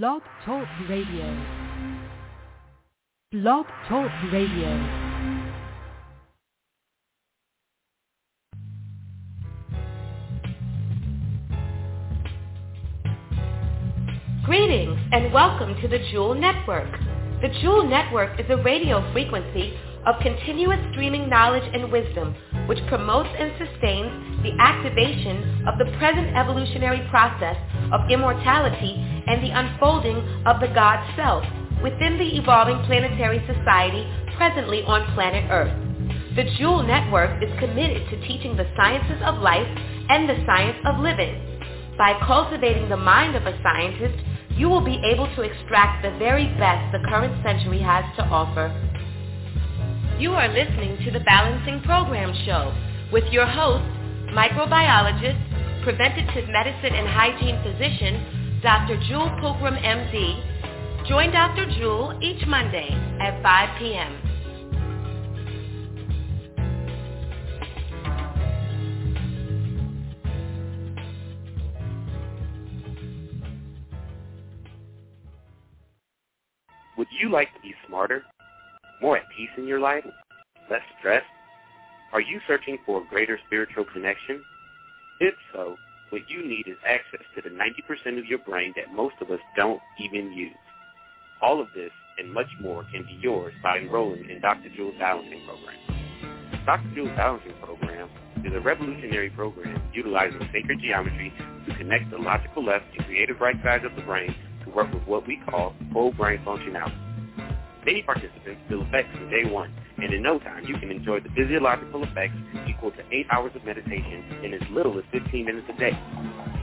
Blog Talk Radio. Blog Talk Radio. Greetings and welcome to the Jewel Network. The Jewel Network is a radio frequency of continuous streaming knowledge and wisdom which promotes and sustains the activation of the present evolutionary process of immortality and the unfolding of the God Self within the evolving planetary society presently on planet Earth. The Jewel Network is committed to teaching the sciences of life and the science of living. By cultivating the mind of a scientist, you will be able to extract the very best the current century has to offer. You are listening to the Balancing Program Show with your host, microbiologist, preventative medicine and hygiene physician, Dr. Jewel Pookrum, MD. Join Dr. Jewel each Monday at 5 p.m. Would you like to be smarter? More at peace in your life? Less stress? Are you searching for a greater spiritual connection? If so, what you need is access to the 90% of your brain that most of us don't even use. All of this and much more can be yours by enrolling in Dr. Jewel's Balancing Program. Dr. Jewel's Balancing Program is a revolutionary program utilizing sacred geometry to connect the logical left and creative right sides of the brain to work with what we call whole brain functionality. Many participants feel effects from day one, and in no time you can enjoy the physiological effects equal to 8 hours of meditation in as little as 15 minutes a day.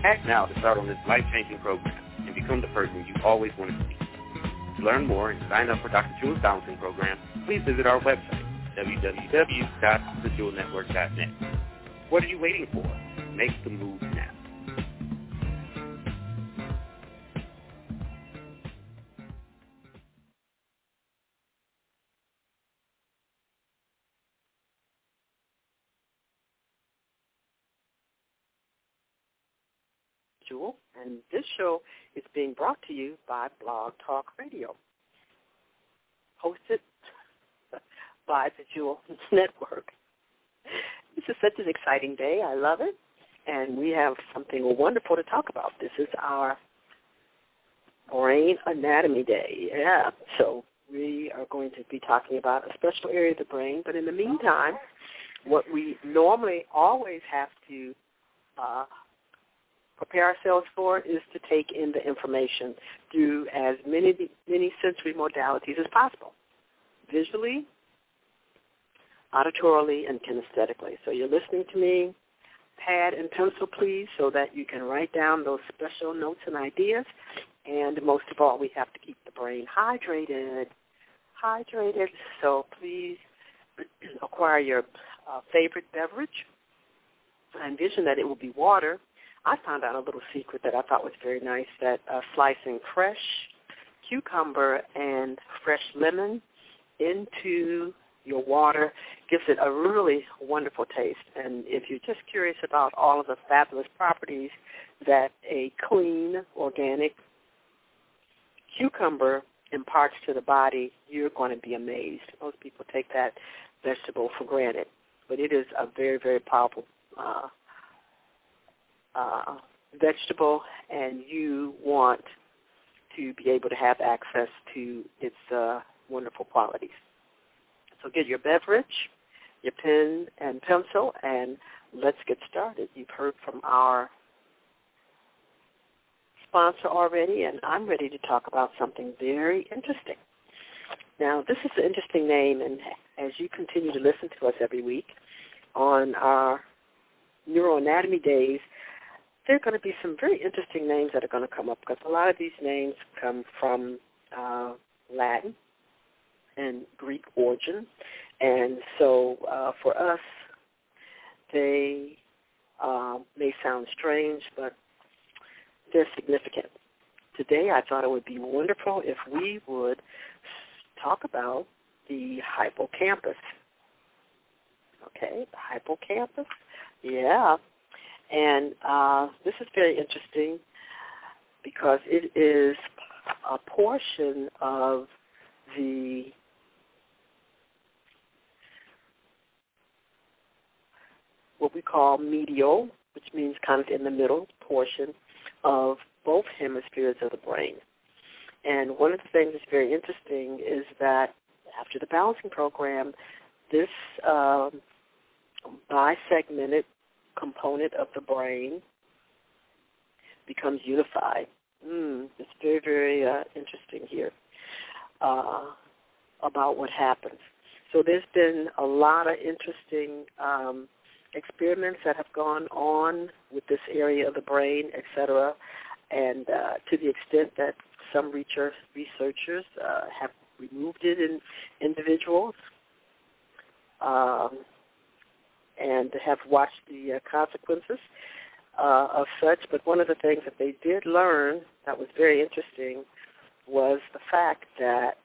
Act now to start on this life-changing program and become the person you always wanted to be. To learn more and sign up for Dr. Jewel's Balancing Program, please visit our website, www.thejewelnetwork.net. What are you waiting for? Make the move show is being brought to you by Blog Talk Radio, hosted by the Jewel Network. This is such an exciting day. I love it, and we have something wonderful to talk about. This is our Brain Anatomy Day. Yeah, so we are going to be talking about a special area of the brain, but in the meantime, what we normally always have to uh, prepare ourselves for is to take in the information through as many many sensory modalities as possible, visually, auditorily, and kinesthetically. So you're listening to me. Pad and pencil, please, so that you can write down those special notes and ideas. And most of all, we have to keep the brain hydrated. Hydrated. So please acquire your uh, favorite beverage. I envision that it will be water I found out a little secret that I thought was very nice that uh, slicing fresh cucumber and fresh lemon into your water gives it a really wonderful taste. And if you're just curious about all of the fabulous properties that a clean, organic cucumber imparts to the body, you're going to be amazed. Most people take that vegetable for granted, but it is a very, very powerful uh, uh, vegetable and you want to be able to have access to its uh, wonderful qualities. So get your beverage, your pen and pencil, and let's get started. You've heard from our sponsor already, and I'm ready to talk about something very interesting. Now, this is an interesting name, and as you continue to listen to us every week on our neuroanatomy days, there are going to be some very interesting names that are going to come up because a lot of these names come from uh, Latin and Greek origin. And so uh, for us, they uh, may sound strange, but they're significant. Today I thought it would be wonderful if we would talk about the hippocampus. Okay, the hippocampus. Yeah, and uh, this is very interesting because it is a portion of the what we call medial, which means kind of in the middle portion of both hemispheres of the brain. And one of the things that's very interesting is that after the balancing program, this um, bisegmented component of the brain becomes unified. Mm, it's very, very uh, interesting here uh, about what happens. So there's been a lot of interesting um, experiments that have gone on with this area of the brain, et cetera, and uh, to the extent that some research, researchers uh, have removed it in individuals um, and have watched the uh, consequences uh, of such. But one of the things that they did learn that was very interesting was the fact that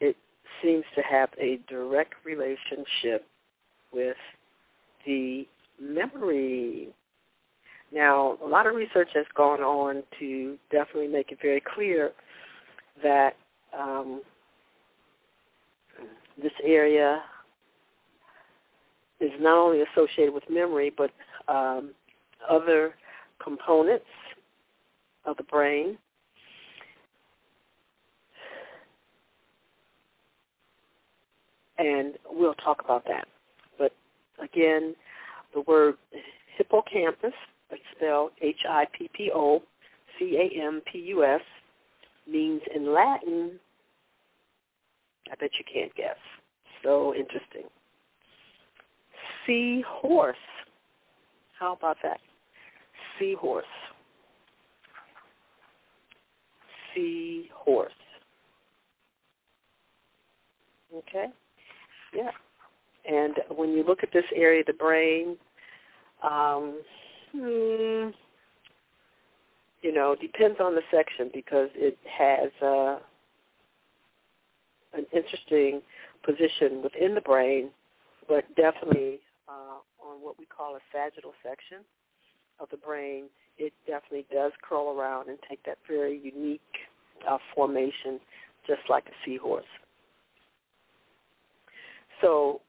it seems to have a direct relationship with the memory. Now, a lot of research has gone on to definitely make it very clear that um, this area is not only associated with memory, but um, other components of the brain. And we'll talk about that. But again, the word hippocampus, it's spelled H-I-P-P-O-C-A-M-P-U-S, means in Latin, I bet you can't guess. So interesting. Seahorse. How about that? Seahorse. Seahorse. Okay? Yeah. And when you look at this area of the brain, um, hmm, you know, depends on the section because it has uh, an interesting position within the brain, but definitely uh, on what we call a sagittal section of the brain, it definitely does curl around and take that very unique uh, formation, just like a seahorse. So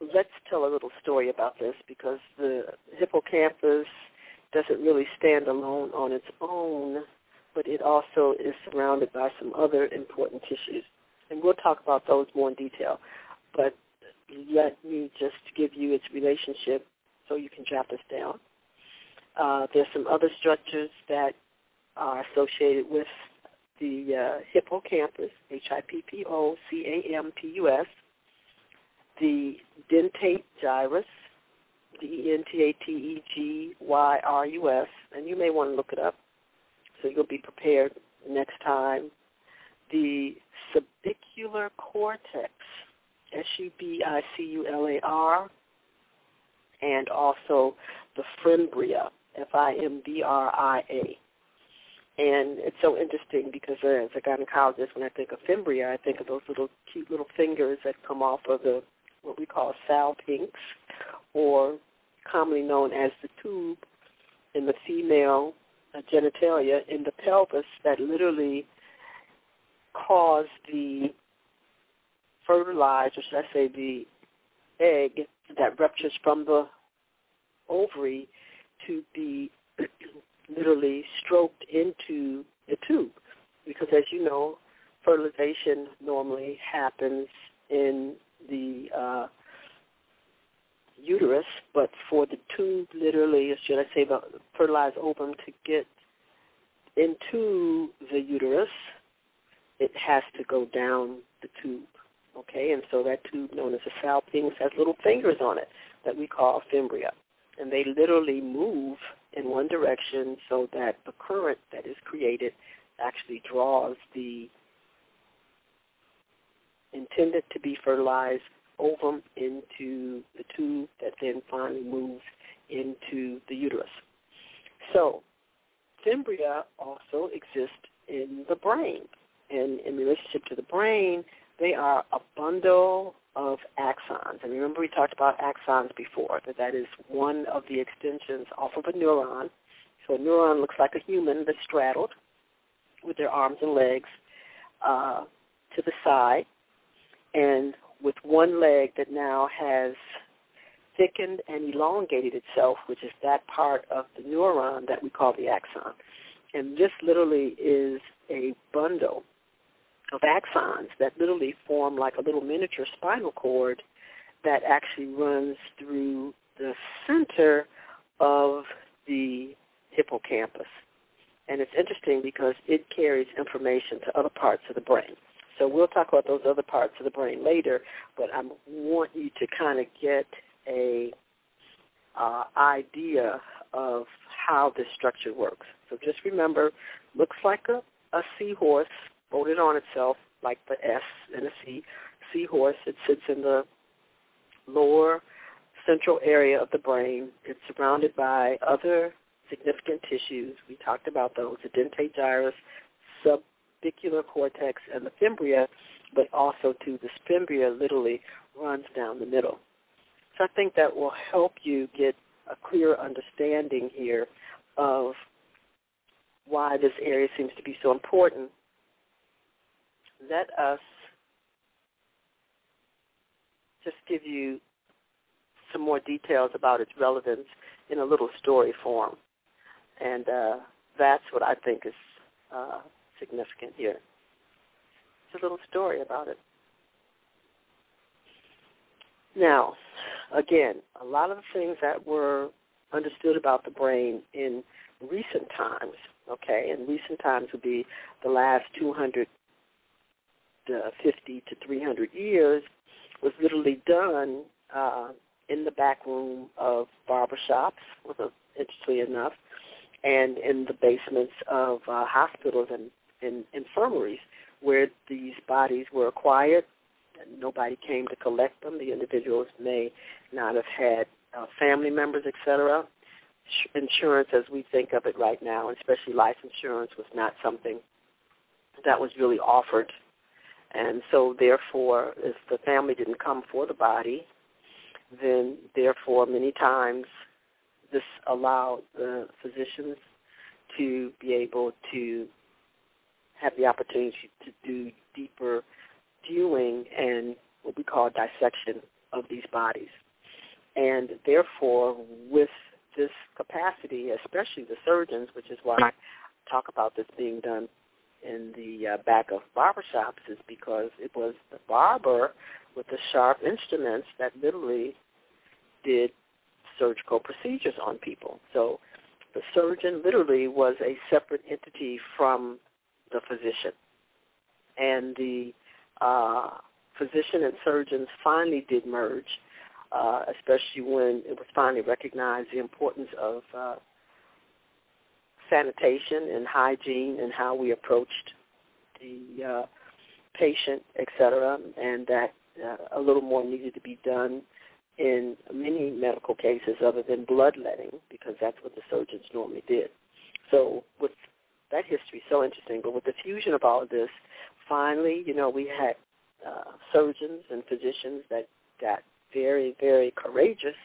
let's tell a little story about this because the hippocampus doesn't really stand alone on its own, but it also is surrounded by some other important tissues. And we'll talk about those more in detail. But let me just give you its relationship so you can jot this down. Uh, there's some other structures that are associated with the uh, hippocampus, H-I-P-P-O-C-A-M-P-U-S, the dentate gyrus, D-E-N-T-A-T-E-G-Y-R-U-S, and you may want to look it up so you'll be prepared next time. The subicular cortex, S-U-B-I-C-U-L-A-R, and also the fimbria, F-I-M-B-R-I-A. And it's so interesting because as a gynecologist, when I think of fimbria, I think of those little cute little fingers that come off of the what we call salpinx, or commonly known as the tube in the female genitalia in the pelvis that literally cause the fertilized, or should I say the egg that ruptures from the ovary to be literally stroked into the tube. Because as you know, fertilization normally happens in the uh, uterus, but for the tube, literally, or should I say the fertilized ovum to get into the uterus, it has to go down the tube. Okay, and so that tube known as a salpinx has little fingers on it that we call fimbria. And they literally move in one direction so that the current that is created actually draws the intended to be fertilized ovum into the tube that then finally moves into the uterus. So fimbria also exist in the brain. And in relationship to the brain, they are a bundle of axons. And remember we talked about axons before, that that is one of the extensions off of a neuron. So a neuron looks like a human that's straddled with their arms and legs uh, to the side, and with one leg that now has thickened and elongated itself, which is that part of the neuron that we call the axon. And this literally is a bundle of axons that literally form like a little miniature spinal cord that actually runs through the center of the hippocampus. And it's interesting because it carries information to other parts of the brain. So we'll talk about those other parts of the brain later, but I want you to kind of get a uh, idea of how this structure works. So just remember, looks like a, a seahorse folded on itself, like the S in a C. Seahorse. It sits in the lower central area of the brain. It's surrounded by other significant tissues. We talked about those, the dentate gyrus, subicular cortex, and the fimbria, but also to the fimbria literally runs down the middle. So I think that will help you get a clear understanding here of why this area seems to be so important. Let us just give you some more details about its relevance in a little story form. And uh, that's what I think is uh, significant here. It's a little story about it. Now, again, a lot of the things that were understood about the brain in recent times, okay, and recent times would be the last 250 to 300 years, was literally done uh, in the back room of barbershops, interestingly enough, and in the basements of uh, hospitals and, and infirmaries where these bodies were acquired nobody came to collect them. The individuals may not have had uh, family members, etc. Insurance, as we think of it right now, especially life insurance, was not something that was really offered. And so, therefore, if the family didn't come for the body, then therefore, many times this allowed the physicians to be able to have the opportunity to do deeper viewing and what we call dissection of these bodies. And therefore, with this capacity, especially the surgeons, which is why I talk about this being done in the uh, back of barbershops, is because it was the barber with the sharp instruments that literally did surgical procedures on people. So the surgeon literally was a separate entity from the physician. And the uh, physician and surgeons finally did merge, uh, especially when it was finally recognized the importance of uh, sanitation and hygiene and how we approached the uh, patient, et cetera, and that uh, a little more needed to be done in many medical cases other than bloodletting because that's what the surgeons normally did. So with that history, so interesting. But with the fusion of all of this, finally, you know, we had uh, surgeons and physicians that got very, very courageous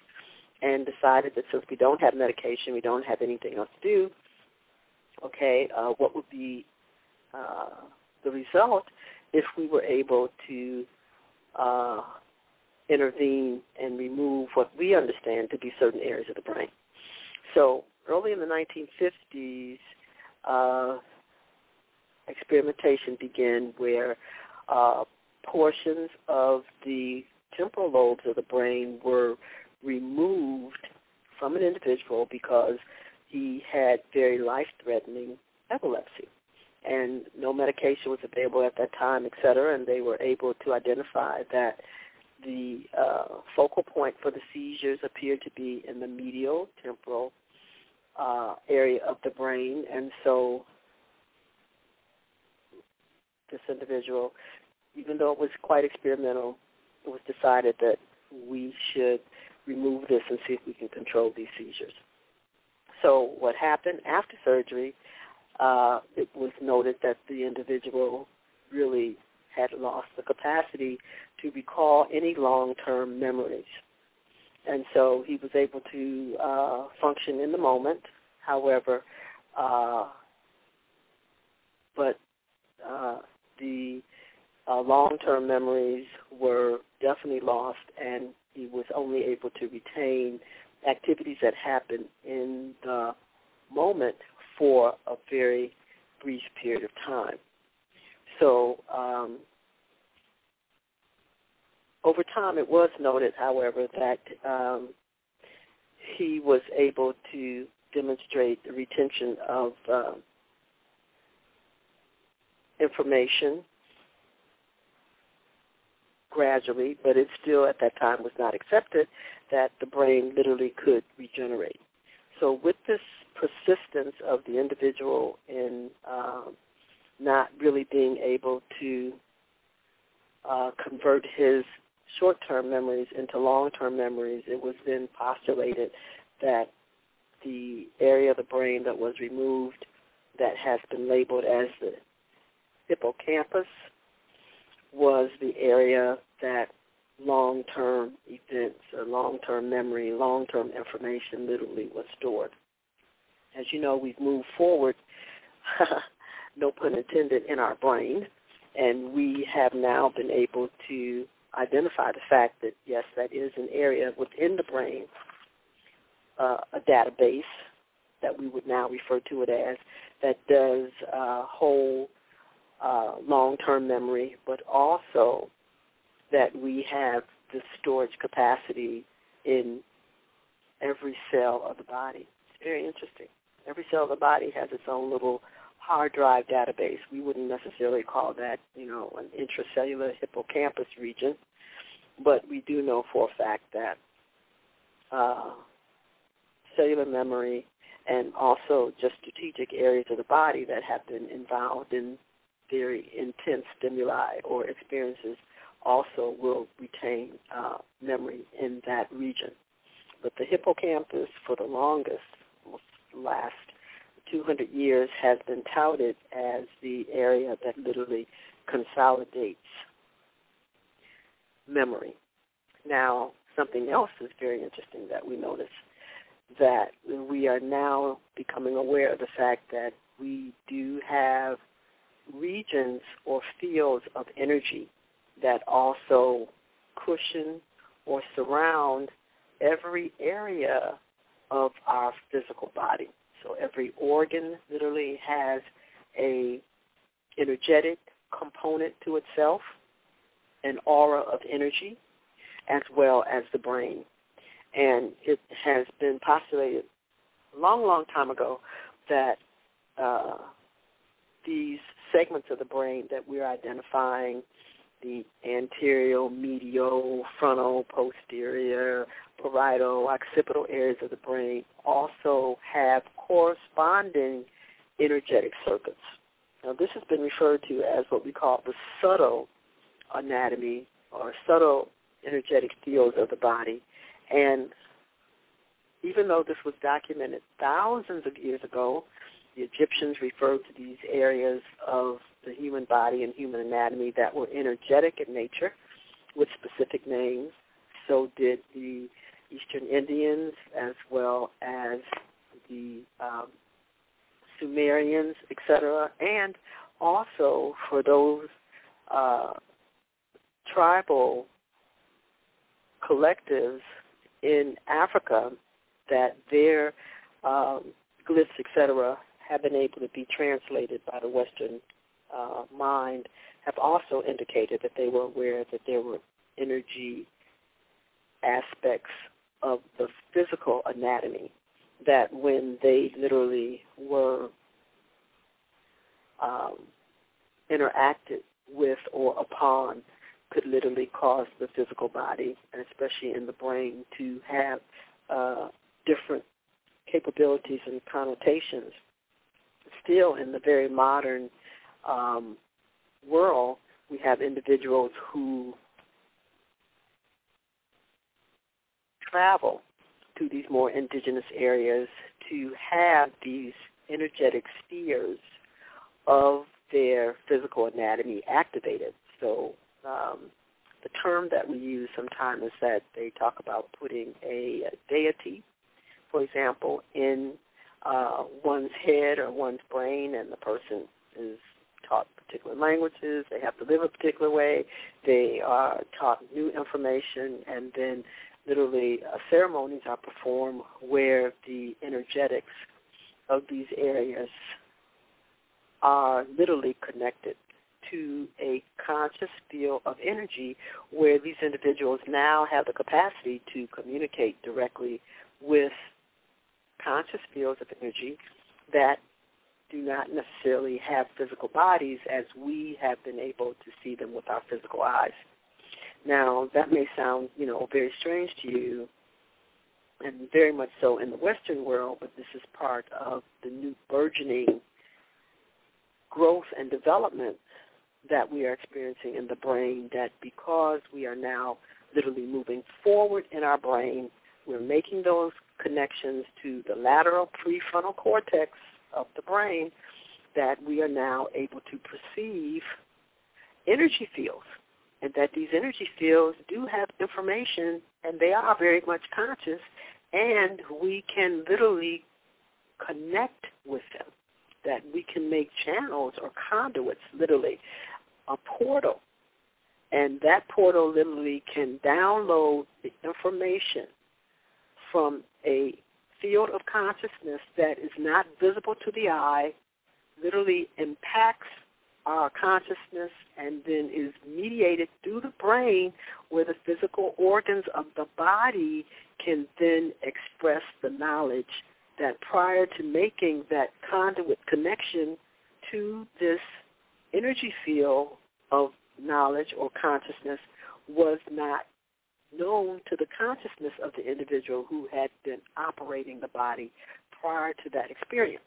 and decided that since we don't have medication, we don't have anything else to do, okay, uh, what would be uh, the result if we were able to uh, intervene and remove what we understand to be certain areas of the brain. So early in the 1950s, uh, experimentation began where uh, portions of the temporal lobes of the brain were removed from an individual because he had very life-threatening epilepsy. And no medication was available at that time, et cetera, and they were able to identify that the uh, focal point for the seizures appeared to be in the medial temporal uh, area of the brain, and so this individual, even though it was quite experimental, it was decided that we should remove this and see if we can control these seizures. So what happened after surgery, uh, it was noted that the individual really had lost the capacity to recall any long-term memories. And so he was able to uh, function in the moment. However, uh, but uh, the long-term memories were definitely lost, and he was only able to retain activities that happen in the moment for a very brief period of time. So um, over time, it was noted, however, that um, he was able to demonstrate the retention of uh, information gradually, but it still at that time was not accepted that the brain literally could regenerate. So with this persistence of the individual in um, not really being able to uh, convert his short-term memories into long-term memories, it was then postulated that the area of the brain that was removed that has been labeled as the hippocampus was the area that long-term events or long-term memory, long-term information literally was stored. As you know, we've moved forward, no pun intended, in our brain, and we have now been able to identify the fact that, yes, that is an area within the brain, uh, a database that we would now refer to it as, that does uh, hold uh, long-term memory, but also that we have the storage capacity in every cell of the body. It's very interesting. Every cell of the body has its own little hard drive database. We wouldn't necessarily call that, you know, an intracellular hippocampus region, but we do know for a fact that uh, cellular memory and also just strategic areas of the body that have been involved in very intense stimuli or experiences also will retain uh, memory in that region. But the hippocampus, for the longest, last 200 years, has been touted as the area that literally consolidates memory. Now, something else is very interesting that we notice that we are now becoming aware of the fact that we do have regions or fields of energy that also cushion or surround every area of our physical body. So every organ literally has a energetic component to itself, an aura of energy, as well as the brain. And it has been postulated a long, long time ago that uh, these segments of the brain that we're identifying, the anterior, medial, frontal, posterior, parietal, occipital areas of the brain also have corresponding energetic circuits. Now this has been referred to as what we call the subtle anatomy or subtle energetic fields of the body. And even though this was documented thousands of years ago, the Egyptians referred to these areas of the human body and human anatomy that were energetic in nature with specific names. So did the Eastern Indians as well as the um, Sumerians, etc. And also for those uh, tribal collectives in Africa that their um, glyphs, etc., have been able to be translated by the Western uh, mind have also indicated that they were aware that there were energy aspects of the physical anatomy that when they literally were um, interacted with or upon could literally cause the physical body, and especially in the brain, to have uh, different capabilities and connotations. Still in the very modern um, world, we have individuals who travel to these more indigenous areas to have these energetic spheres of their physical anatomy activated. So um, the term that we use sometimes is that they talk about putting a, deity, for example, in uh, one's head or one's brain, and the person is taught particular languages. They have to live a particular way. They are taught new information, and then literally uh, ceremonies are performed where the energetics of these areas are literally connected to a conscious field of energy where these individuals now have the capacity to communicate directly with conscious fields of energy that do not necessarily have physical bodies as we have been able to see them with our physical eyes. Now, that may sound, you know, very strange to you, and very much so in the Western world, but this is part of the new burgeoning growth and development that we are experiencing in the brain that because we are now literally moving forward in our brain, we're making those connections to the lateral prefrontal cortex of the brain that we are now able to perceive energy fields and that these energy fields do have information and they are very much conscious and we can literally connect with them that we can make channels or conduits literally a portal. And that portal literally can download the information from a field of consciousness that is not visible to the eye, literally impacts our consciousness and then is mediated through the brain where the physical organs of the body can then express the knowledge that prior to making that conduit connection to this energy field of knowledge or consciousness was not known to the consciousness of the individual who had been operating the body prior to that experience.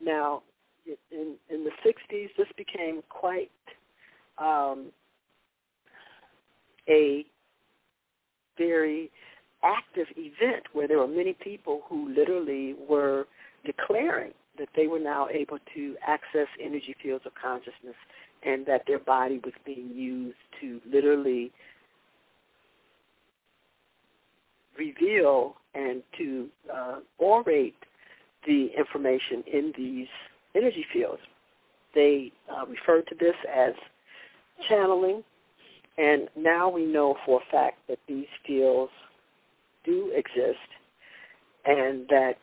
Now, in, in the 60s, this became quite um, a very active event where there were many people who literally were declaring that they were now able to access energy fields of consciousness and that their body was being used to literally reveal and to uh, orate the information in these energy fields. They uh, refer to this as channeling, and now we know for a fact that these fields do exist and that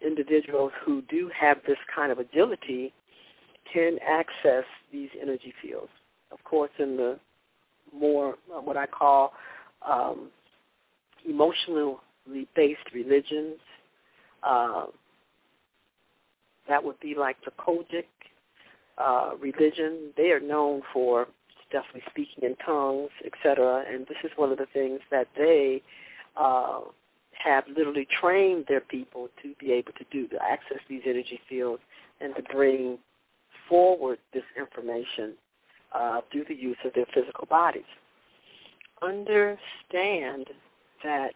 individuals who do have this kind of agility can access these energy fields. Of course, in the more uh, what I call um, emotionally based religions. Uh, that would be like the Kojic uh, religion. They are known for definitely speaking in tongues, etc. And this is one of the things that they uh, have literally trained their people to be able to do, to access these energy fields and to bring forward this information uh, through the use of their physical bodies. Understand that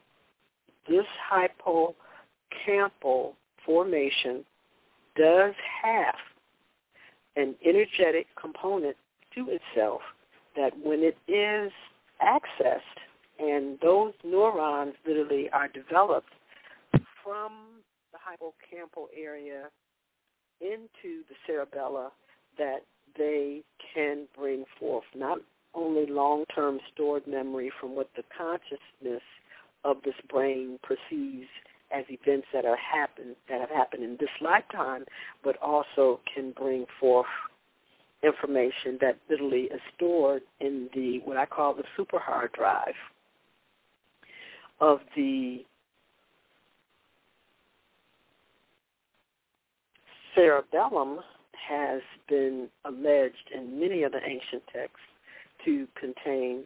this hippocampal formation does have an energetic component to itself that when it is accessed and those neurons literally are developed from the hippocampal area into the cerebella that they can bring forth not only long-term stored memory from what the consciousness of this brain perceives as events that are happen that have happened in this lifetime, but also can bring forth information that literally is stored in the what I call the super hard drive of the cerebellum has been alleged in many of the ancient texts to contain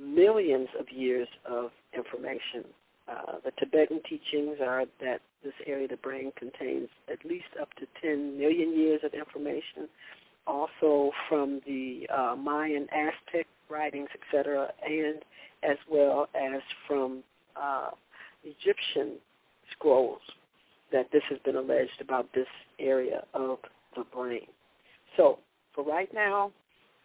millions of years of information. Uh, the Tibetan teachings are that this area of the brain contains at least up to 10 million years of information. Also from the uh, Mayan Aztec writings, etc., and as well as from uh, Egyptian scrolls that this has been alleged about this area of the brain. So for right now,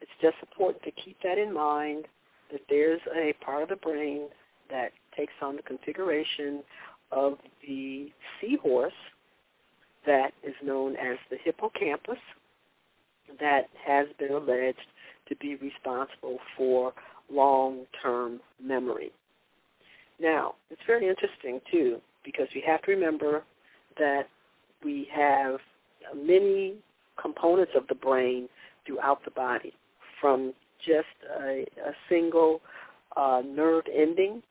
it's just important to keep that in mind that there's a part of the brain that takes on the configuration of the seahorse that is known as the hippocampus. that has been alleged to be responsible for long-term memory. Now, it's very interesting, too, because we have to remember that we have many components of the brain throughout the body, from just a, a single uh, nerve ending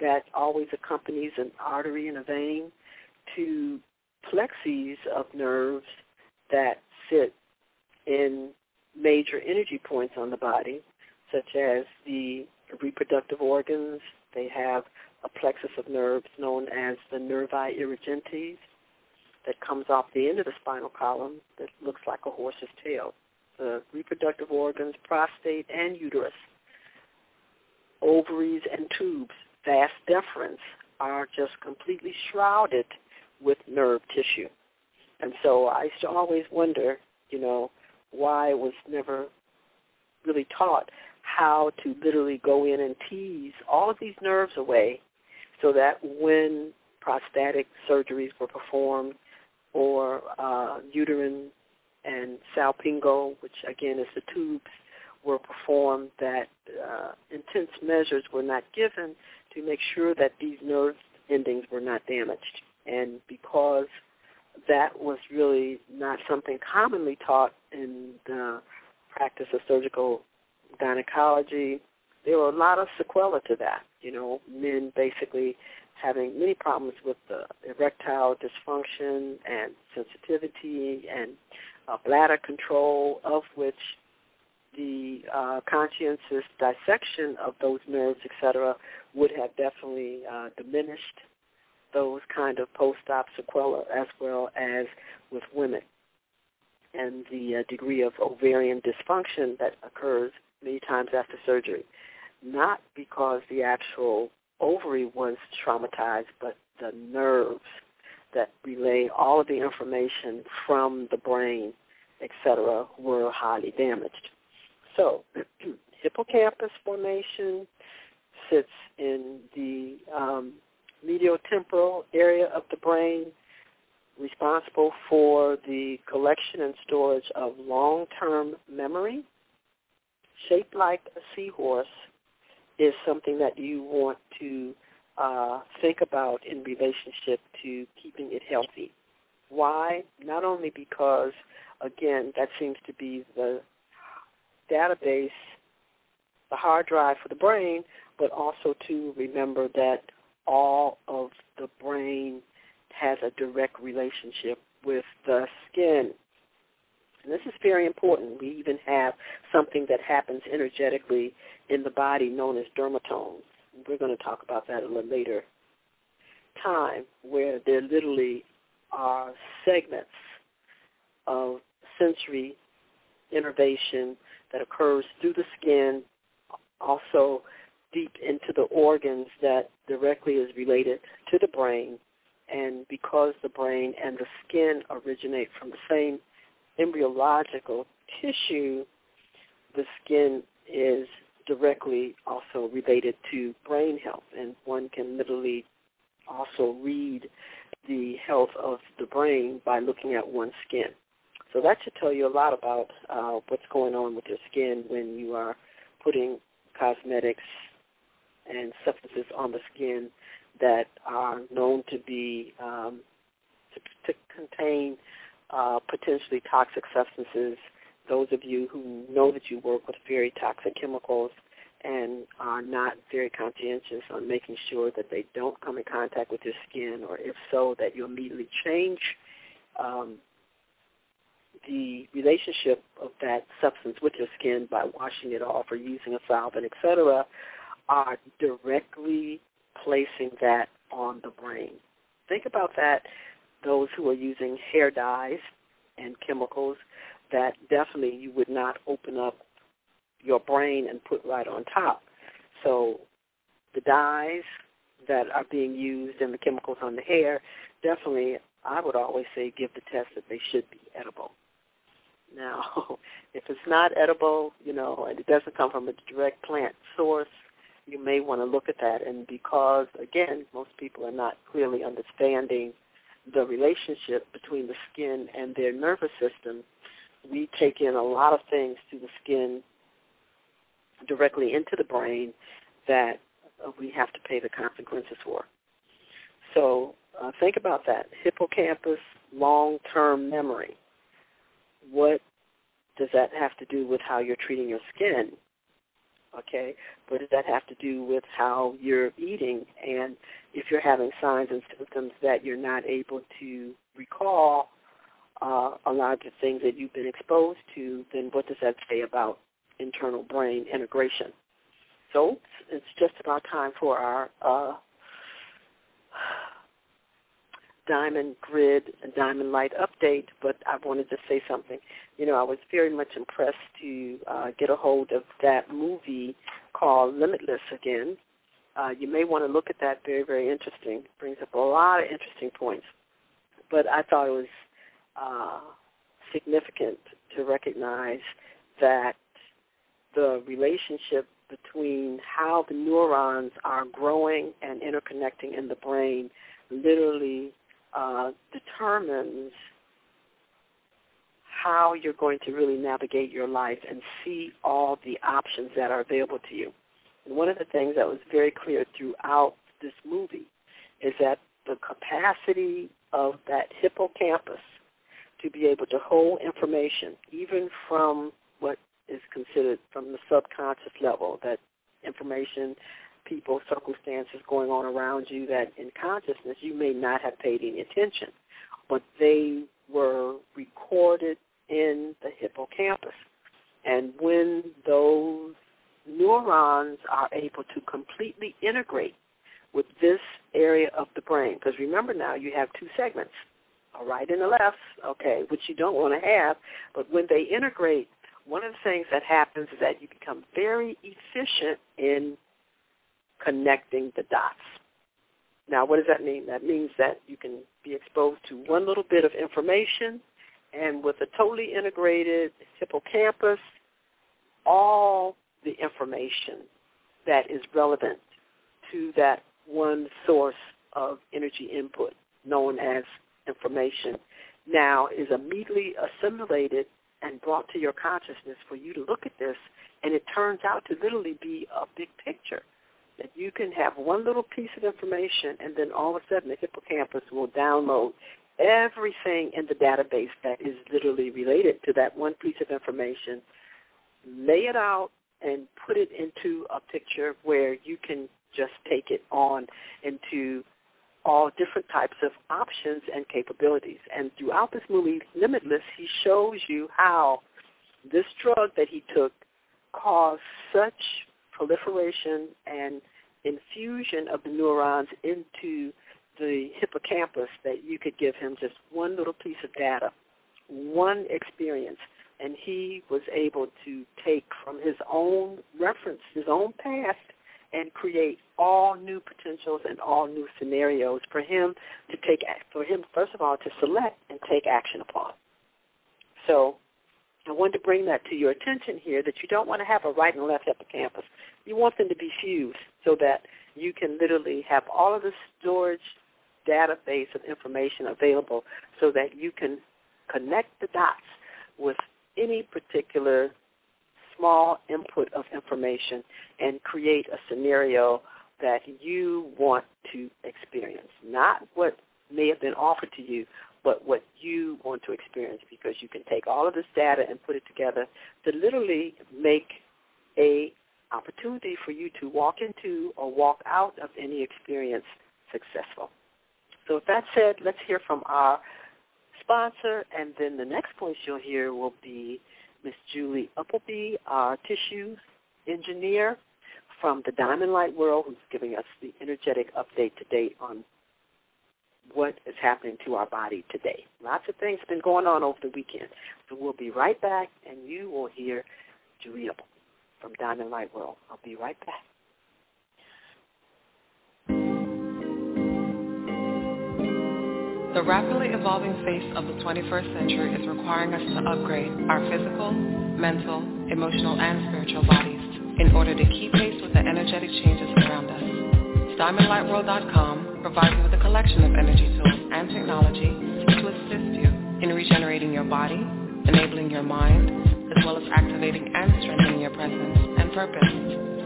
that always accompanies an artery and a vein to plexes of nerves that sit in major energy points on the body, such as the reproductive organs. They have a plexus of nerves known as the nervi erigentes that comes off the end of the spinal column that looks like a horse's tail. The reproductive organs, prostate and uterus, ovaries and tubes, vas deferens are just completely shrouded with nerve tissue. And so I used to always wonder, you know, why it was never really taught how to literally go in and tease all of these nerves away so that when prostatic surgeries were performed or uh, uterine and salpingo, which again is the tubes, were performed, that uh, intense measures were not given to make sure that these nerve endings were not damaged. And because that was really not something commonly taught in the practice of surgical gynecology, there were a lot of sequelae to that. You know, men basically having many problems with the erectile dysfunction and sensitivity and uh, bladder control, of which the uh, conscientious dissection of those nerves, etc., would have definitely uh, diminished those kind of post-op sequelae as well as with women and the uh, degree of ovarian dysfunction that occurs many times after surgery. Not because the actual ovary was traumatized, but the nerves that relay all of the information from the brain, etc., were highly damaged. So, hippocampus formation sits in the um, medial temporal area of the brain responsible for the collection and storage of long-term memory. Shaped like a seahorse is something that you want to uh, think about in relationship to keeping it healthy. Why? Not only because, again, that seems to be the database, the hard drive for the brain, but also to remember that all of the brain has a direct relationship with the skin. And this is very important. We even have something that happens energetically in the body known as dermatomes. We're going to talk about that a little later time where there literally are segments of sensory innervation that occurs through the skin, also deep into the organs that directly is related to the brain. And because the brain and the skin originate from the same embryological tissue, the skin is directly also related to brain health. And one can literally also read the health of the brain by looking at one's skin. So that should tell you a lot about uh, what's going on with your skin when you are putting cosmetics and substances on the skin that are known to be um, to, to contain uh, potentially toxic substances. Those of you who know that you work with very toxic chemicals and are not very conscientious on making sure that they don't come in contact with your skin, or if so, that you immediately change um, the relationship of that substance with your skin by washing it off or using a solvent, etc., are directly placing that on the brain. Think about that, those who are using hair dyes and chemicals, that definitely you would not open up your brain and put right on top. So the dyes that are being used and the chemicals on the hair, definitely I would always say give the test that they should be edible. Now, if it's not edible, you know, and it doesn't come from a direct plant source, you may want to look at that. And because, again, most people are not clearly understanding the relationship between the skin and their nervous system, we take in a lot of things through the skin directly into the brain that we have to pay the consequences for. So uh, think about that. Hippocampus, long-term memory. What does that have to do with how you're treating your skin? Okay, what does that have to do with how you're eating? And if you're having signs and symptoms that you're not able to recall uh, a lot of the things that you've been exposed to, then what does that say about internal brain integration? So it's just about time for our uh, diamond grid and diamond light update, but I wanted to say something. You know, I was very much impressed to uh, get a hold of that movie called Limitless again. Uh, you may want to look at that. Very, very interesting. Brings up a lot of interesting points. But I thought it was uh, significant to recognize that the relationship between how the neurons are growing and interconnecting in the brain literally uh, determines how you're going to really navigate your life and see all the options that are available to you. And one of the things that was very clear throughout this movie is that the capacity of that hippocampus to be able to hold information, even from what is considered from the subconscious level, that information, people, circumstances going on around you that in consciousness you may not have paid any attention, but they were recorded in the hippocampus. And when those neurons are able to completely integrate with this area of the brain, because remember now you have two segments, a right and a left, okay, which you don't want to have, but when they integrate, one of the things that happens is that you become very efficient in connecting the dots. Now, what does that mean? That means that you can be exposed to one little bit of information, and with a totally integrated hippocampus, all the information that is relevant to that one source of energy input known as information now is immediately assimilated and brought to your consciousness for you to look at this and it turns out to literally be a big picture. That you can have one little piece of information and then all of a sudden the hippocampus will download everything in the database that is literally related to that one piece of information, lay it out and put it into a picture where you can just take it on into all different types of options and capabilities. And throughout this movie, Limitless, he shows you how this drug that he took caused such proliferation and infusion of the neurons into the hippocampus that you could give him just one little piece of data, one experience, and he was able to take from his own reference, his own past, and create all new potentials and all new scenarios for him to take, for him, first of all, to select and take action upon. So I wanted to bring that to your attention here that you don't want to have a right and left hippocampus. You want them to be fused so that you can literally have all of the storage database of information available so that you can connect the dots with any particular small input of information and create a scenario that you want to experience, not what may have been offered to you, but what you want to experience because you can take all of this data and put it together to literally make a opportunity for you to walk into or walk out of any experience successful. So with that said, let's hear from our sponsor, and then the next voice you'll hear will be Miss Julie Umpleby, our tissue engineer from the Diamond Light World, who's giving us the energetic update to date on what is happening to our body today. Lots of things have been going on over the weekend. So we'll be right back, and you will hear Julie Umpleby from Diamond Light World. I'll be right back. The rapidly evolving face of the 21st century is requiring us to upgrade our physical, mental, emotional, and spiritual bodies in order to keep pace with the energetic changes around us. DiamondLightWorld.com provides you with a collection of energy tools and technology to assist you in regenerating your body, enabling your mind, as well as activating and strengthening your presence and purpose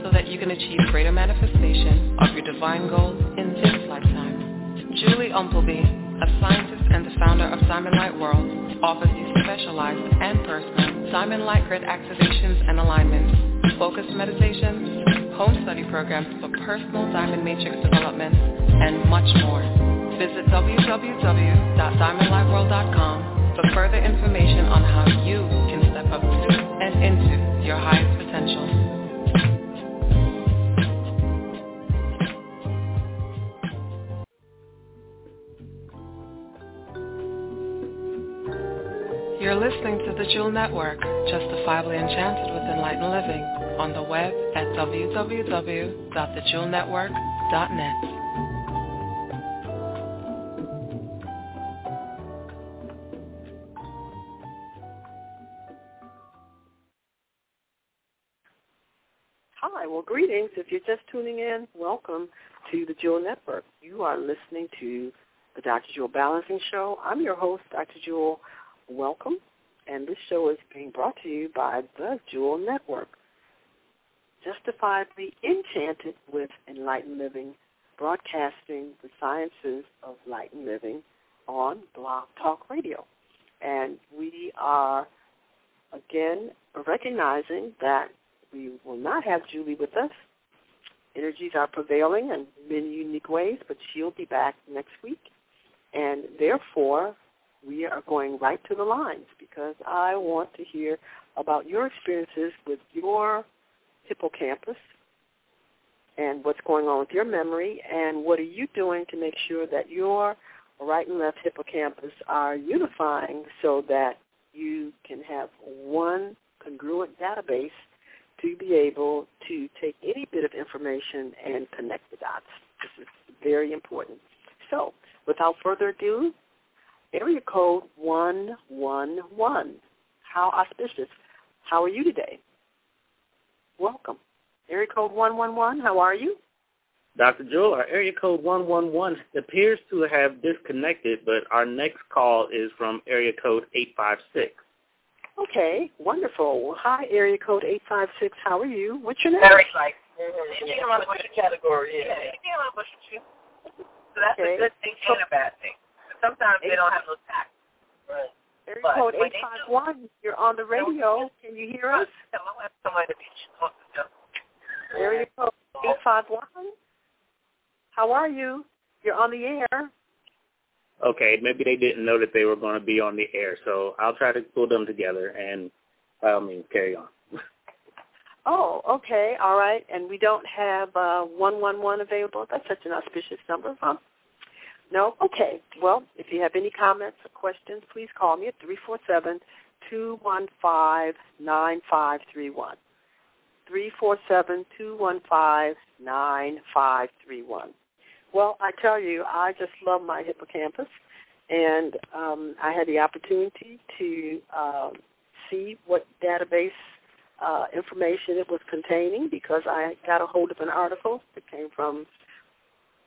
so that you can achieve greater manifestation of your divine goals in this lifetime. Julie Umpleby, a scientist and the founder of Diamond Light World, offers you specialized and personal Diamond Light Grid activations and alignments, focused meditations, home study programs for personal diamond matrix development, and much more. Visit www.diamondlightworld.com for further information on how you can step up to and into your highest potential. Listening to the Jewel Network, justifiably enchanted with enlightened living, on the web at www.thejewelnetwork.net. Hi, well, greetings. If you're just tuning in, welcome to the Jewel Network. You are listening to the Dr. Jewel Balancing Show. I'm your host, Dr. Jewel. Welcome. And this show is being brought to you by the Jewel Network. Justifiably enchanted with enlightened living, broadcasting the sciences of light and living on Blog Talk Radio. And we are, again, recognizing that we will not have Julie with us. Energies are prevailing in many unique ways, but she'll be back next week. And therefore, we are going right to the lines because I want to hear about your experiences with your hippocampus and what's going on with your memory and what are you doing to make sure that your right and left hippocampus are unifying so that you can have one congruent database to be able to take any bit of information and connect the dots. This is very important. So, without further ado, area code 111. How auspicious. How are you today? Welcome. Area code 111, how are you? Dr. Jewel, our area code 111 appears to have disconnected, but our next call is from area code 856. Okay, wonderful. Well, hi, area code 856. How are you? What's your name? Very like. You can run the category, yeah. You can run the So that's Okay. a good thing and a bad thing. Sometimes they don't have no tact. Right. Area But code 851. You're on the radio. Can you hear us? Tell them I want somebody to be supposed to do. Area code 851. How are you? You're on the air. Okay, maybe they didn't know that they were going to be on the air, so I'll try to pull them together and by all means carry on. Oh, okay. All right. And we don't have uh, 111 available. That's such an auspicious number, huh? No? Okay. Well, if you have any comments or questions, please call me at 347-215-9531. 347-215-9531. Well, I tell you, I just love my hippocampus, and um, I had the opportunity to um, see what database uh, information it was containing because I got a hold of an article that came from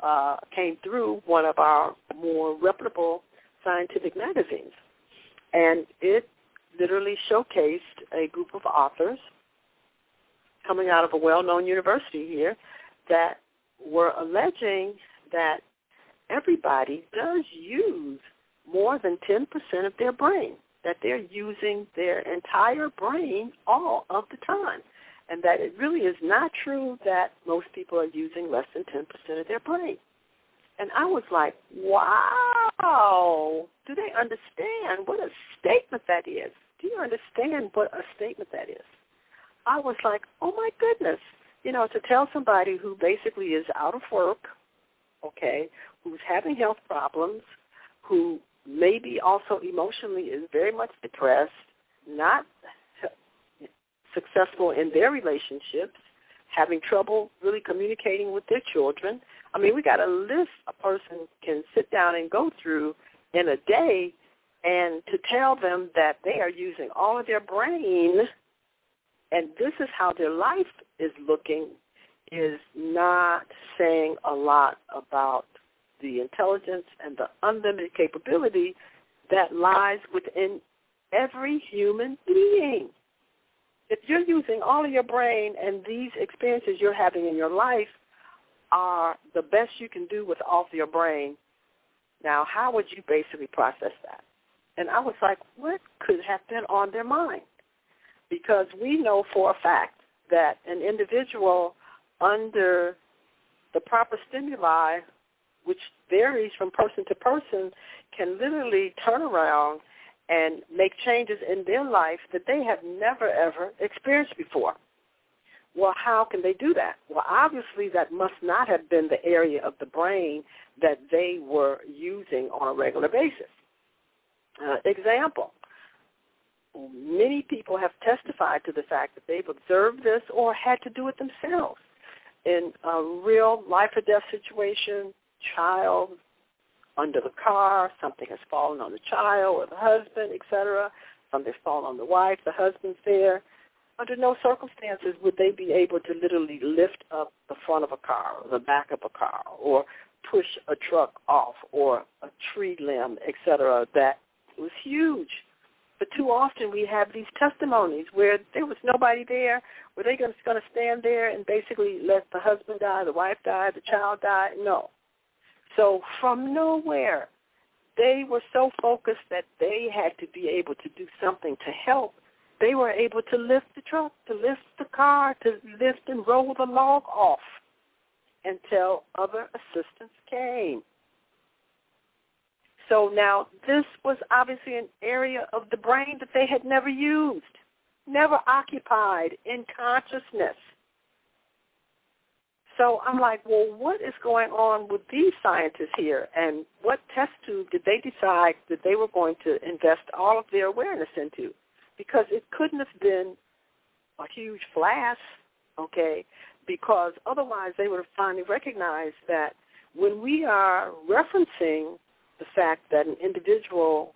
uh, came through one of our more reputable scientific magazines, and it literally showcased a group of authors coming out of a well-known university here that were alleging that everybody does use more than 10% of their brain, that they're using their entire brain all of the time, and that it really is not true that most people are using less than 10% of their brain. And I was like, wow, do they understand what a statement that is? Do you understand what a statement that is? I was like, oh my goodness, you know, to tell somebody who basically is out of work, okay, who's having health problems, who maybe also emotionally is very much depressed, not successful in their relationships, having trouble really communicating with their children. I mean, we got a list a person can sit down and go through in a day and to tell them that they are using all of their brain and this is how their life is looking is not saying a lot about the intelligence and the unlimited capability that lies within every human being. If you're using all of your brain and these experiences you're having in your life are the best you can do with all of your brain, now how would you basically process that? And I was like, what could have been on their mind? Because we know for a fact that an individual under the proper stimuli, which varies from person to person, can literally turn around and make changes in their life that they have never, ever experienced before. Well, how can they do that? Well, obviously that must not have been the area of the brain that they were using on a regular basis. Uh, example, many people have testified to the fact that they've observed this or had to do it themselves in a real life or death situation, child under the car, something has fallen on the child or the husband, etc. Something's fallen on the wife, the husband's there. Under no circumstances would they be able to literally lift up the front of a car or the back of a car or push a truck off or a tree limb, etc. That was huge. But too often we have these testimonies where there was nobody there. Were they going to stand there and basically let the husband die, the wife die, the child die? No. So from nowhere, they were so focused that they had to be able to do something to help. They were able to lift the truck, to lift the car, to lift and roll the log off until other assistance came. So now this was obviously an area of the brain that they had never used, never occupied in consciousness. So I'm like, well, what is going on with these scientists here? And what test tube did they decide that they were going to invest all of their awareness into? Because it couldn't have been a huge flash, okay, because otherwise they would have finally recognized that when we are referencing the fact that an individual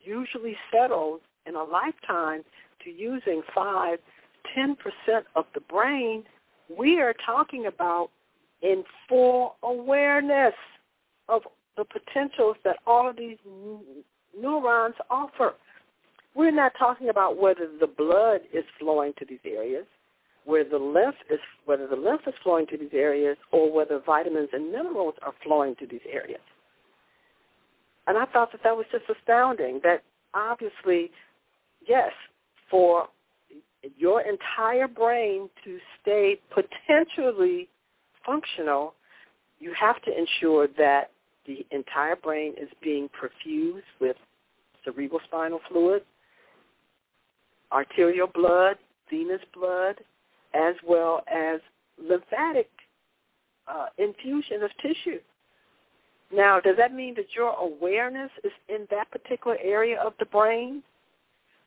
usually settles in a lifetime to using 5, 10% of the brain, we are talking about in full awareness of the potentials that all of these neurons offer. We're not talking about whether the blood is flowing to these areas, where the lymph is, whether the lymph is flowing to these areas, or whether vitamins and minerals are flowing to these areas. And I thought that that was just astounding. That obviously, yes, for your entire brain to stay potentially functional, you have to ensure that the entire brain is being perfused with cerebral spinal fluid, arterial blood, venous blood, as well as lymphatic uh, infusion of tissue. Now, does that mean that your awareness is in that particular area of the brain?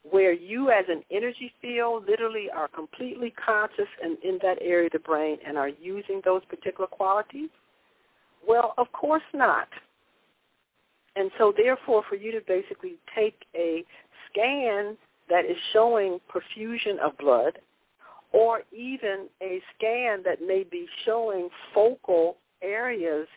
Where you as an energy field literally are completely conscious and in that area of the brain and are using those particular qualities? Well, of course not. And so therefore for you to basically take a scan that is showing perfusion of blood or even a scan that may be showing focal areas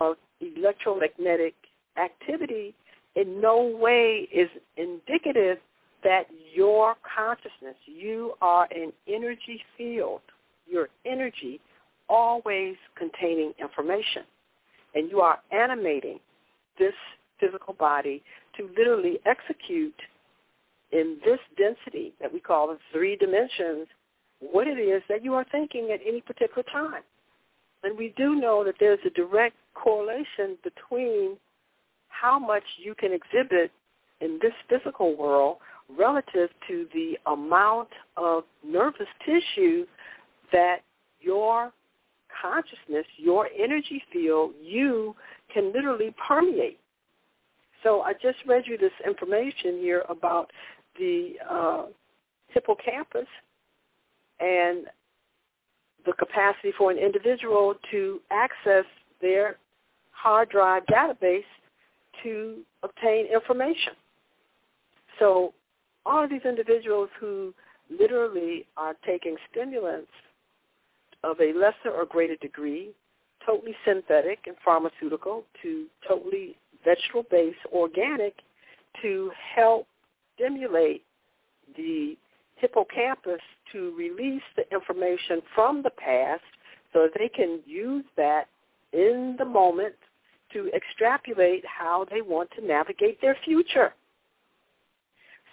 of electromagnetic activity in no way is indicative that your consciousness, you are an energy field, your energy always containing information. And you are animating this physical body to literally execute in this density that we call the three dimensions what it is that you are thinking at any particular time. And we do know that there's a direct correlation between how much you can exhibit in this physical world relative to the amount of nervous tissue that your consciousness, your energy field, you can literally permeate. So I just read you this information here about the uh, hippocampus and the capacity for an individual to access their hard drive database to obtain information. So all of these individuals who literally are taking stimulants of a lesser or greater degree, totally synthetic and pharmaceutical to totally vegetable-based, organic, to help stimulate the hippocampus to release the information from the past so they can use that in the moment to extrapolate how they want to navigate their future.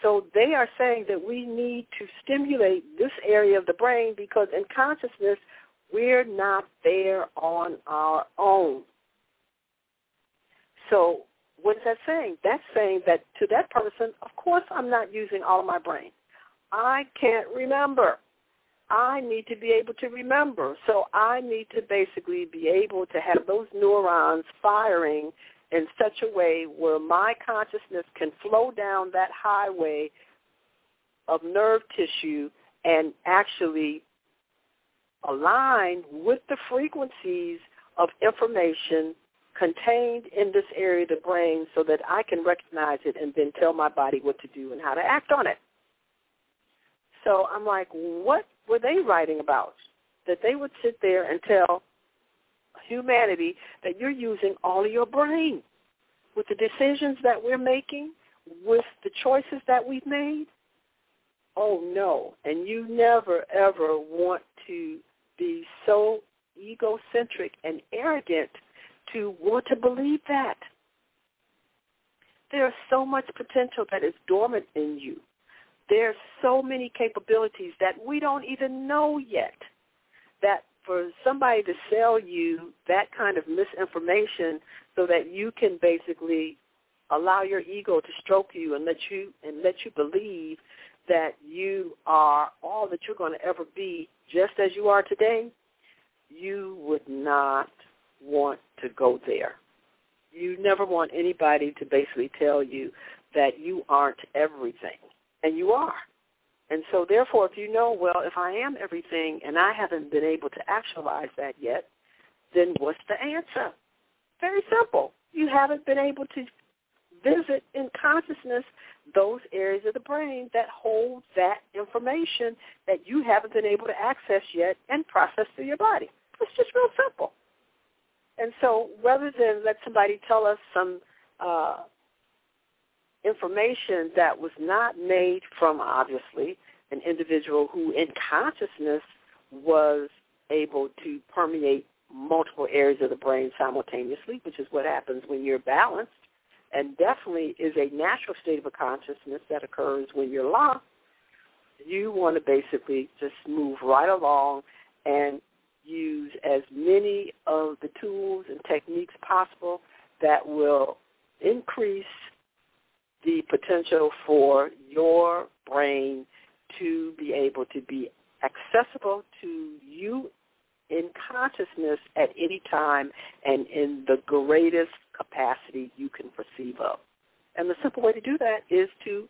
So they are saying that we need to stimulate this area of the brain because in consciousness, we're not there on our own. So what is that saying? That's saying that to that person, of course I'm not using all of my brain. I can't remember. I need to be able to remember. So I need to basically be able to have those neurons firing in such a way where my consciousness can flow down that highway of nerve tissue and actually align with the frequencies of information contained in this area of the brain so that I can recognize it and then tell my body what to do and how to act on it. So I'm like, what were they writing about? That they would sit there and tell humanity that you're using all of your brain with the decisions that we're making, with the choices that we've made. Oh no, and you never ever want to be so egocentric and arrogant to want to believe that. There's so much potential that is dormant in you. There's so many capabilities that we don't even know yet. That for somebody to sell you that kind of misinformation so that you can basically allow your ego to stroke you and let you and let you believe that you are all that you're going to ever be just as you are today, you would not want to go there. You never want anybody to basically tell you that you aren't everything, and you are. And so therefore, if you know, well, if I am everything and I haven't been able to actualize that yet, then what's the answer? Very simple. You haven't been able to visit in consciousness those areas of the brain that hold that information that you haven't been able to access yet and process through your body. It's just real simple. And so rather than let somebody tell us some uh, information that was not made from, obviously, an individual who in consciousness was able to permeate multiple areas of the brain simultaneously, which is what happens when you're balanced, and definitely is a natural state of a consciousness that occurs when you're lost, you want to basically just move right along and use as many of the tools and techniques possible that will increase the potential for your brain to be able to be accessible to you in consciousness at any time and in the greatest capacity you can perceive of. And the simple way to do that is to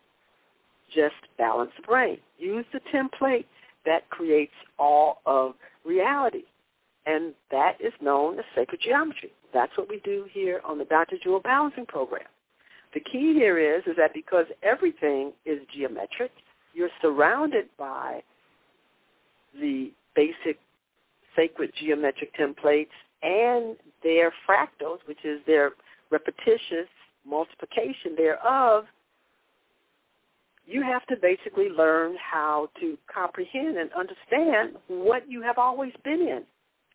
just balance the brain. Use the template that creates all of reality. And that is known as sacred geometry. That's what we do here on the Dr. Jewel Balancing Program. The key here is, is that because everything is geometric, you're surrounded by the basic sacred geometric templates and their fractals, which is their repetitious multiplication thereof, you have to basically learn how to comprehend and understand what you have always been in.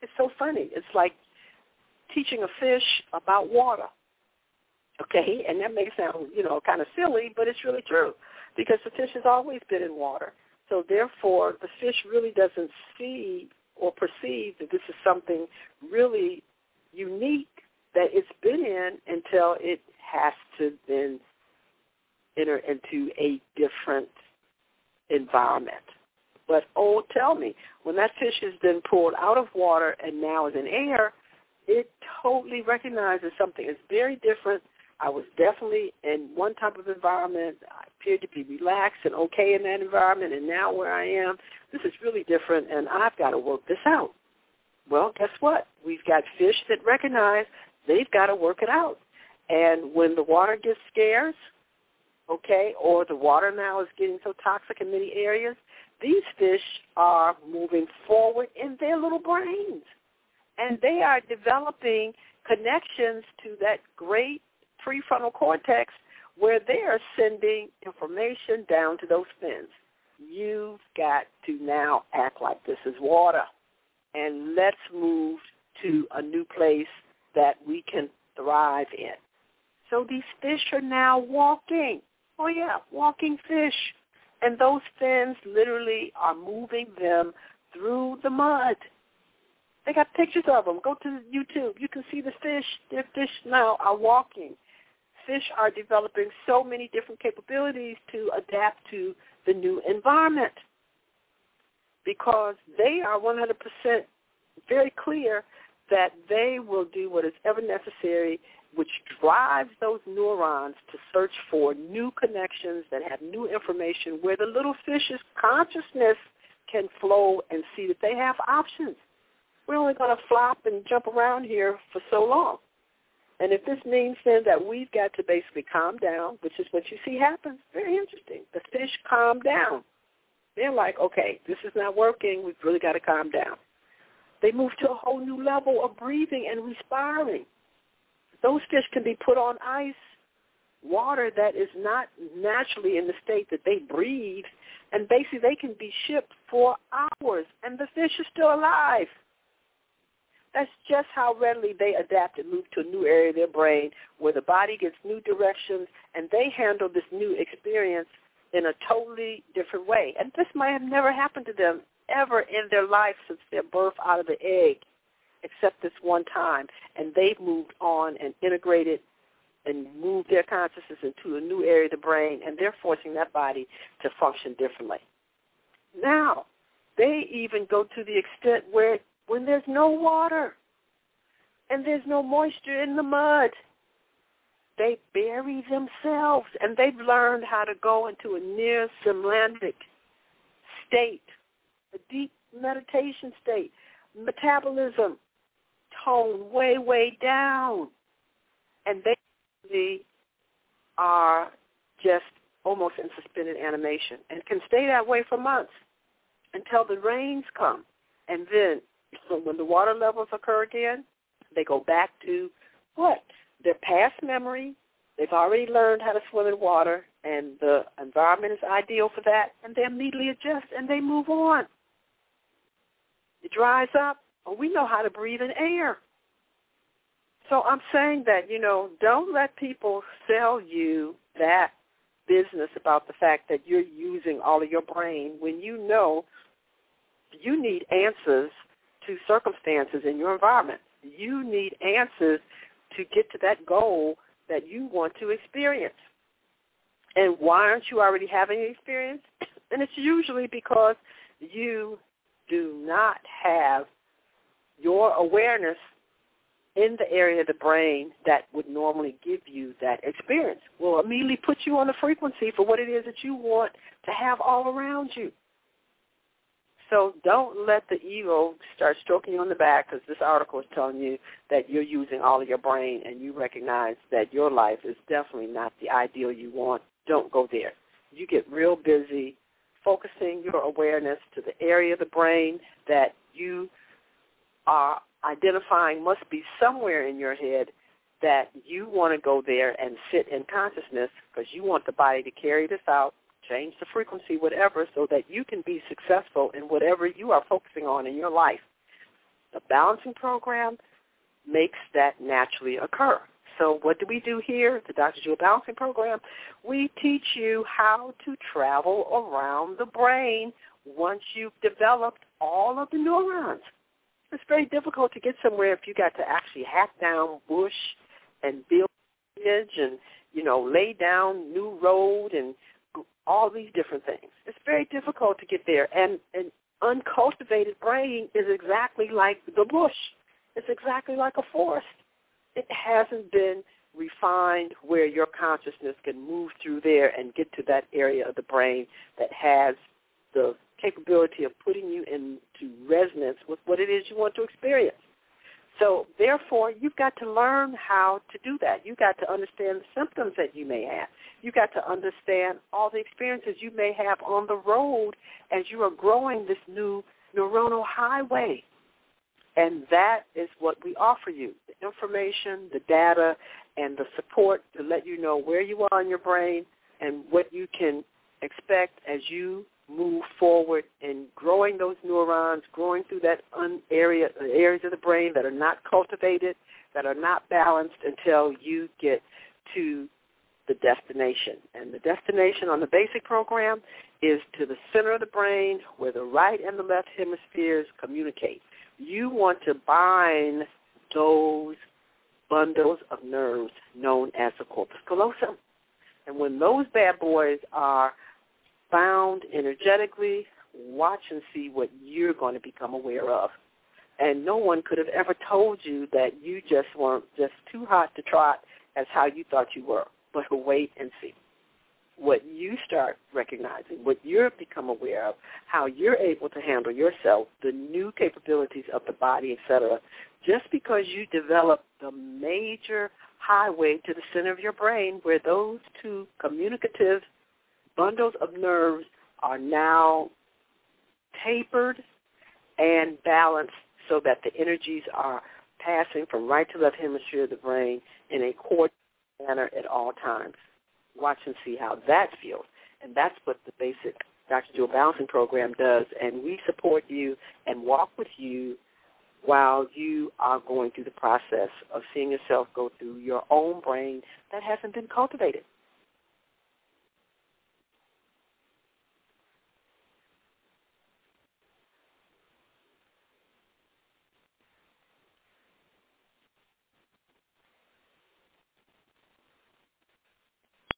It's so funny. It's like teaching a fish about water. Okay, and that may sound, you know, kind of silly, but it's really true because the fish has always been in water. So therefore, the fish really doesn't see or perceive that this is something really unique that it's been in until it has to then enter into a different environment. But oh, tell me, when that fish has been pulled out of water and now is in air, it totally recognizes something. It's very different. I was definitely in one type of environment. I appeared to be relaxed and okay in that environment, and now where I am, this is really different, and I've got to work this out. Well, guess what? We've got fish that recognize they've got to work it out. And when the water gets scarce, okay, or the water now is getting so toxic in many areas, these fish are moving forward in their little brains. And they are developing connections to that great prefrontal cortex where they are sending information down to those fins. You've got to now act like this is water. And let's move to a new place that we can thrive in. So these fish are now walking. Oh yeah, walking fish. And those fins literally are moving them through the mud. They got pictures of them. Go to YouTube. You can see the fish. Their fish now are walking. Fish are developing so many different capabilities to adapt to the new environment because they are 100% very clear that they will do what is ever necessary, which drives those neurons to search for new connections that have new information where the little fish's consciousness can flow and see that they have options. We're only going to flop and jump around here for so long. And if this means then that we've got to basically calm down, which is what you see happens, very interesting. The fish calm down. They're like, okay, this is not working. We've really got to calm down. They move to a whole new level of breathing and respiring. Those fish can be put on ice, water that is not naturally in the state that they breathe, and basically they can be shipped for hours, and the fish is still alive. That's just how readily they adapt and move to a new area of their brain where the body gets new directions and they handle this new experience in a totally different way. And this might have never happened to them ever in their life since their birth out of the egg, except this one time. And they've moved on and integrated and moved their consciousness into a new area of the brain, and they're forcing that body to function differently. Now, they even go to the extent where when there's no water and there's no moisture in the mud, they bury themselves, and they've learned how to go into a near somatic state, a deep meditation state, metabolism toned way, way down, and they are just almost in suspended animation and can stay that way for months until the rains come. And then so when the water levels occur again, they go back to what? Their past memory. They've already learned how to swim in water, and the environment is ideal for that, and they immediately adjust and they move on. It dries up. Oh, we know how to breathe in air. So I'm saying that, you know, don't let people sell you that business about the fact that you're using all of your brain when you know you need answers to circumstances in your environment. You need answers to get to that goal that you want to experience. And why aren't you already having an experience? And it's usually because you do not have your awareness in the area of the brain that would normally give you that experience. Will immediately put you on the frequency for what it is that you want to have all around you. So don't let the ego start stroking you on the back because this article is telling you that you're using all of your brain and you recognize that your life is definitely not the ideal you want. Don't go there. You get real busy focusing your awareness to the area of the brain that you are identifying must be somewhere in your head that you want to go there and sit in consciousness because you want the body to carry this out change the frequency, whatever, so that you can be successful in whatever you are focusing on in your life. The balancing program makes that naturally occur. So what do we do here, the Dr. Jewel Balancing Program? We teach you how to travel around the brain once you've developed all of the neurons. It's very difficult to get somewhere if you got to actually hack down bush and build bridge and, you know, lay down new road and all these different things. It's very difficult to get there. And an uncultivated brain is exactly like the bush. It's exactly like a forest. It hasn't been refined where your consciousness can move through there and get to that area of the brain that has the capability of putting you into resonance with what it is you want to experience. So therefore, you've got to learn how to do that. You've got to understand the symptoms that you may have. You've got to understand all the experiences you may have on the road as you are growing this new neuronal highway. And that is what we offer you, the information, the data, and the support to let you know where you are in your brain and what you can expect as you move forward in growing those neurons, growing through that un- area, uh, areas of the brain that are not cultivated, that are not balanced until you get to the destination. And the destination on the basic program is to the center of the brain where the right and the left hemispheres communicate. You want to bind those bundles of nerves known as the corpus callosum. And when those bad boys are bound energetically, watch and see what you're going to become aware of. And no one could have ever told you that you just weren't just too hot to trot as how you thought you were. But wait and see. What you start recognizing, what you're become aware of, how you're able to handle yourself, the new capabilities of the body, etc. Just because you develop the major highway to the center of your brain where those two communicative bundles of nerves are now tapered and balanced so that the energies are passing from right to left hemisphere of the brain in a coordinated manner at all times. Watch and see how that feels. And that's what the basic Dr. Jewel Balancing Program does. And we support you and walk with you while you are going through the process of seeing yourself go through your own brain that hasn't been cultivated.